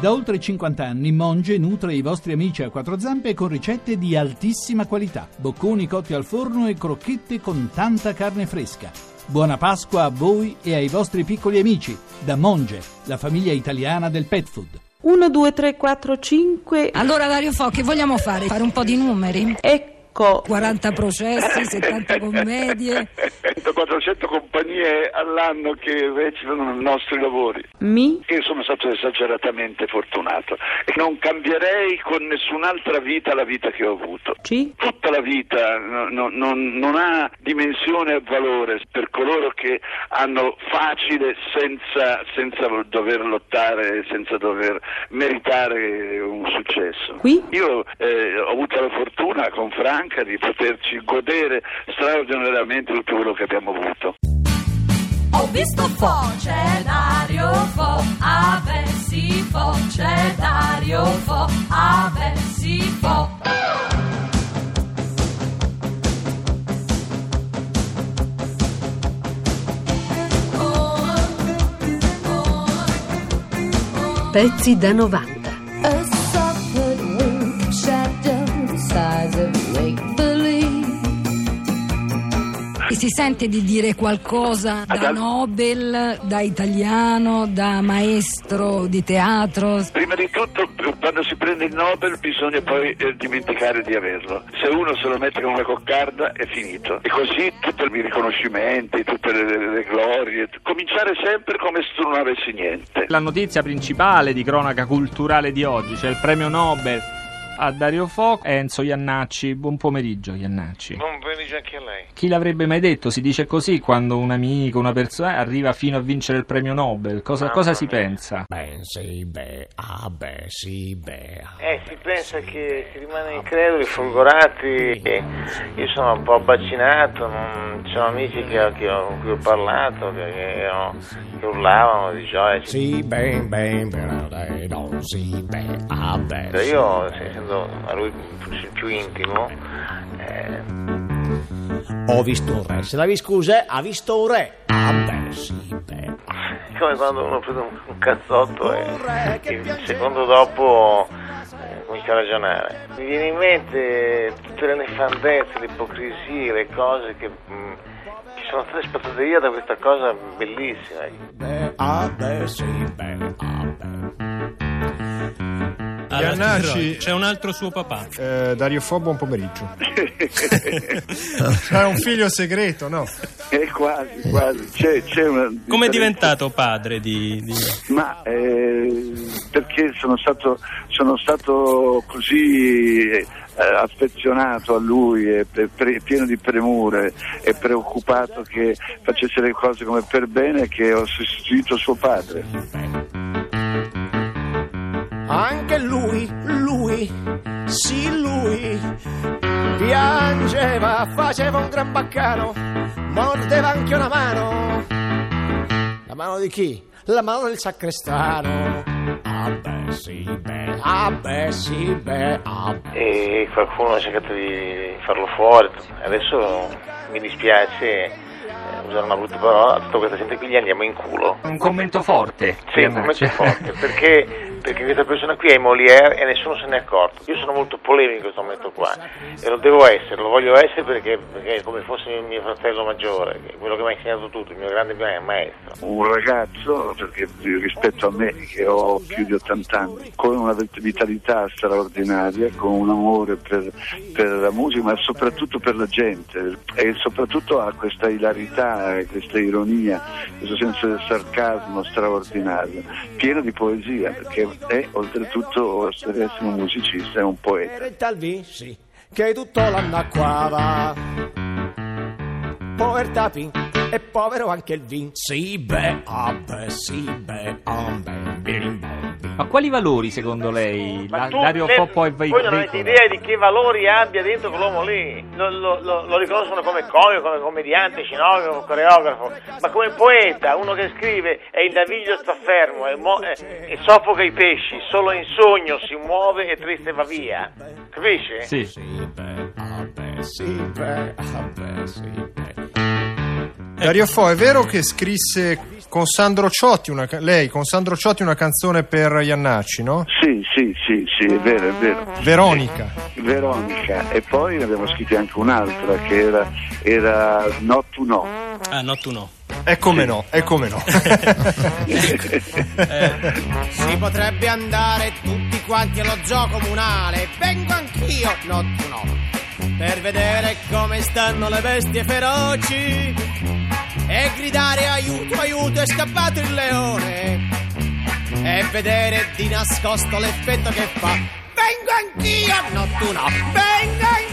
Da oltre 50 anni Monge nutre i vostri amici a quattro zampe con ricette di altissima qualità, bocconi cotti al forno e crocchette con tanta carne fresca. Buona Pasqua a voi e ai vostri piccoli amici da Monge, la famiglia italiana del pet food. 1, 2, 3, 4, 5. Allora Dario Fo, che vogliamo fare? Fare un po' di numeri? Ecco. 40 processi, 70 commedie. 400 compagnie all'anno che recitano i nostri lavori. Mi. Io sono stato esageratamente fortunato e non cambierei con nessun'altra vita la vita che ho avuto. C. Tutta la vita no- no- non, non ha dimensione e valore per coloro che hanno facile senza, senza dover lottare, senza dover meritare un successo. Qui. Io eh, ho avuto la fortuna con Franca di poterci godere straordinariamente tutto quello che abbiamo avuto. Ho visto Fo, c'è Dario Fo, ave si Fo, c'è Dario Fo, ave si Fo. Pezzi da 90. Si sente di dire qualcosa da Ad- Nobel, da italiano, da maestro di teatro? Prima di tutto, quando si prende il Nobel bisogna poi eh, dimenticare di averlo. Se uno se lo mette come una coccarda è finito. E così tutti i riconoscimenti, tutte le, le- le glorie. Cominciare sempre come se tu non avessi niente. La notizia principale di cronaca culturale di oggi, c'è il premio Nobel a Dario Fo e Enzo Iannacci. Buon pomeriggio Iannacci. Buon pomeriggio anche a lei. Chi l'avrebbe mai detto? Si dice così quando un amico, una persona arriva fino a vincere il premio Nobel. Cosa, Mamma cosa si mia. pensa? Beh, sì, beh, ah, beh, sì, beh. ah. Eh, si pensa che si rimane increduli, folgorati. Io sono un po' abbacinato, non... ci sono amici che, che ho- con cui ho parlato, che, che ho- che urlavano di gioia. Sì, beh, beh, beh, beh, no, sì, beh, ah, beh. Cioè, Io, essendo a lui più intimo, eh, Ho visto un re. Se la vi scusa, ha visto un re. Ah, beh, sì, beh. è come quando uno prende un, cazzotto e, e il secondo dopo eh, comincia a ragionare. Mi viene in mente tutte le nefandezze, le ipocrisie, le cose che, mm, che sono state spazzatate via da questa cosa bellissima. Beh, ah, beh, sì, beh, ah. Iannacci- c'è un altro suo papà. Eh, Dario Fo, buon pomeriggio. C'è un figlio segreto, no? Eh, quasi, quasi. C'è, c'è una Come è diventato padre di... di- Ma eh, perché sono stato, sono stato così eh, affezionato a lui e pre- pre- pieno di premure e preoccupato che facesse le cose come per bene che ho sostituito suo padre. Anche lui, lui, sì, lui. Piangeva, faceva un gran baccano. Mordeva anche una mano. La mano di chi? La mano del sacrestano. Ah, beh, sì, beh, ah, beh, sì, beh, ah, beh. E qualcuno ha cercato di farlo fuori. Adesso mi dispiace eh, usare una brutta parola, tutta questa gente qui gli andiamo in culo. Un commento forte. Sì, un commento forte, perché, perché questa persona qui è Molière e nessuno se ne è accorto. Io sono molto polemico in questo momento qua e lo devo essere, lo voglio essere perché, perché è come fosse il mio fratello maggiore, quello che mi ha insegnato tutto, il mio grande maestro. Un ragazzo, perché rispetto a me che ho più di 80 anni, con una vitalità straordinaria, con un amore per, per la musica, ma soprattutto per la gente e soprattutto ha questa ilarità, questa ironia, questo senso del sarcasmo straordinario, pieno di poesia, perché è oltretutto, essere un musicista, è un poeta. E che tutto l'annacquava. Povertà pin, e povero anche il vin. Sì, beh, ah, beh, sì, beh, ah, beh, bim. Ma quali valori secondo lei Ma la- tu, Dario le- Fo poi vai- voi non avete idea di che valori abbia dentro quell'uomo lì. Lo, lo- lo- lo riconoscono come comico, come commediante, scenografo, coreografo, ma come poeta, uno che scrive e il naviglio sta fermo e, mo- e- e soffoca i pesci, solo in sogno si muove e triste va via. Capisci? Sì. Sì, beh, ah, beh, sì, beh, ah, beh, sì, beh. Dario Fo, è vero che scrisse con Sandro Ciotti, una, lei con Sandro Ciotti una canzone per Iannacci, no? Sì, sì, sì, sì, è vero, è vero. Veronica. Veronica. E poi ne abbiamo scritto anche un'altra che era, era No to No. Ah, no, tu no. E come no, e come no. Si potrebbe andare tutti quanti allo zoo comunale. Vengo anch'io, no tu no. Per vedere come stanno le bestie feroci. E gridare aiuto, aiuto, è scappato il leone. E vedere di nascosto l'effetto che fa. Vengo anch'io, no tu no. Vengo anch'io,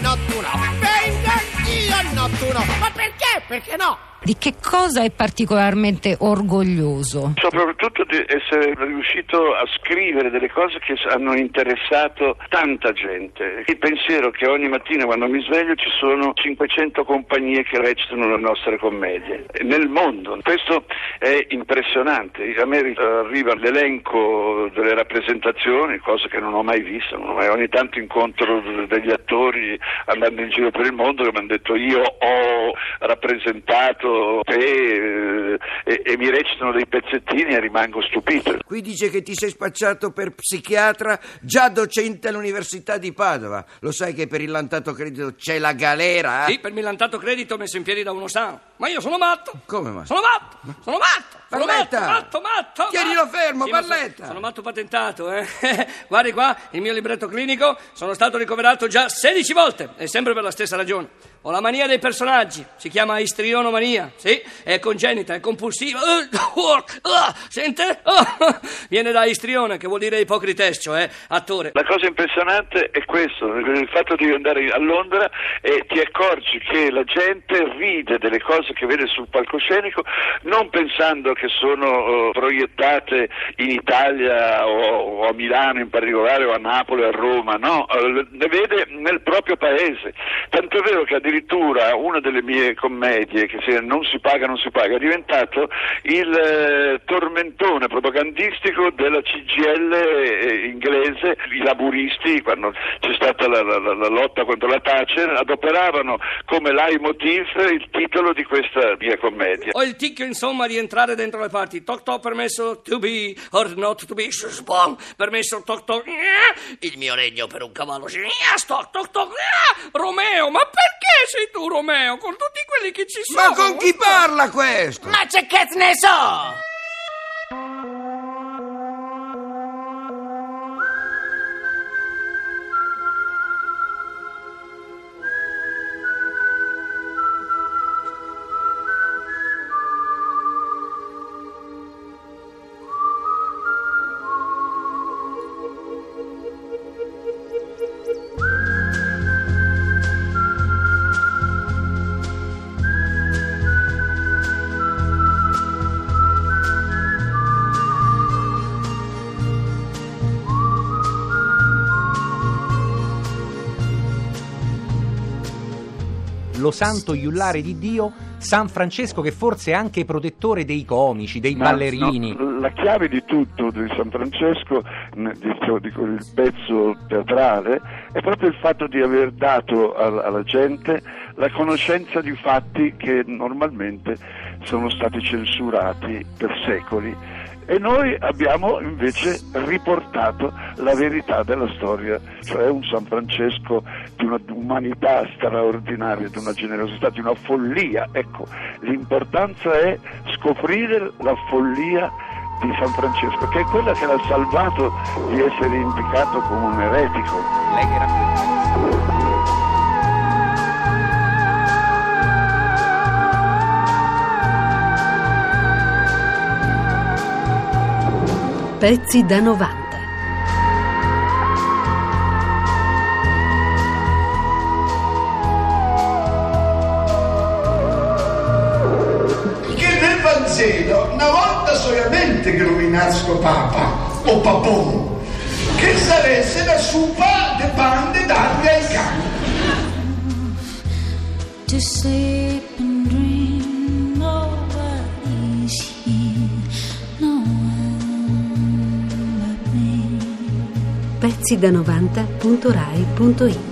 no tu no. Vengo anch'io, no tu no. Ma perché? Perché no? Di che cosa è particolarmente orgoglioso? Soprattutto di essere riuscito a scrivere delle cose che hanno interessato tanta gente. Il pensiero che ogni mattina quando mi sveglio ci sono 500 compagnie che recitano le nostre commedie nel mondo. Questo è impressionante. A me arriva l'elenco delle rappresentazioni, cose che non ho mai visto. Ogni tanto incontro degli attori andando in giro per il mondo che mi hanno detto io ho rappresentato te eh, e, e mi recitano dei pezzettini e rimango stupito. Qui dice che ti sei spacciato per psichiatra già docente all'Università di Padova. Lo sai che per il lantato credito c'è la galera? eh? Sì, per millantato credito messo in piedi da uno sano. Ma io sono matto. Come mai? Sono matto. Sono matto. Sono matto, Barletta! matto, matto. Tienilo matto. fermo, Sì, Barletta! Sono, sono matto patentato, eh. Guardi qua, il mio libretto clinico. Sono stato ricoverato già 16 volte e sempre per la stessa ragione. Ho la mania dei personaggi, si chiama istrionomania, sì, è congenita, è compulsiva. Sente? Viene da istrione, che vuol dire ipocritescio, eh, attore. La cosa impressionante è questo, il fatto di andare a Londra e ti accorgi che la gente ride delle cose che vede sul palcoscenico non pensando che sono eh, proiettate in Italia o, o a Milano in particolare o a Napoli o a Roma, no, eh, le vede nel proprio paese. Tanto è vero che addirittura una delle mie commedie, che si- non si paga, non si paga, è diventato il eh, tormentone propagandistico della CGL eh, inglese. I laburisti, quando c'è stata la, la- la- la lotta contro la Thatcher, adoperavano come leitmotiv il titolo di questa mia commedia. Ho il ticchio, insomma, di entrare dentro le parti. Toc toc, permesso to be or not to be. Spong, permesso toc toc. Il mio regno per un cavallo. Toc toc toc. Romeo, ma perché sei tu Romeo? Con tutti quelli che ci sono. Ma con chi parla questo? Ma c'è che ne so! Lo santo iullare di Dio, San Francesco che forse è anche protettore dei comici, dei Ma, ballerini. no, la chiave di tutto di San Francesco, di, di quel pezzo teatrale, è proprio il fatto di aver dato al- alla gente la conoscenza di fatti che normalmente sono stati censurati per secoli. E noi abbiamo invece riportato la verità della storia, cioè un San Francesco di una umanità straordinaria, di una generosità, di una follia. Ecco, l'importanza è scoprire la follia di San Francesco, che è quella che l'ha salvato di essere indicato come un eretico. Pezzi da 90. che nel Vangelo una volta solamente che nominasco Papa o Papon che saresse la supa de pan de dargli ai cani Pezzi da 90.rai.it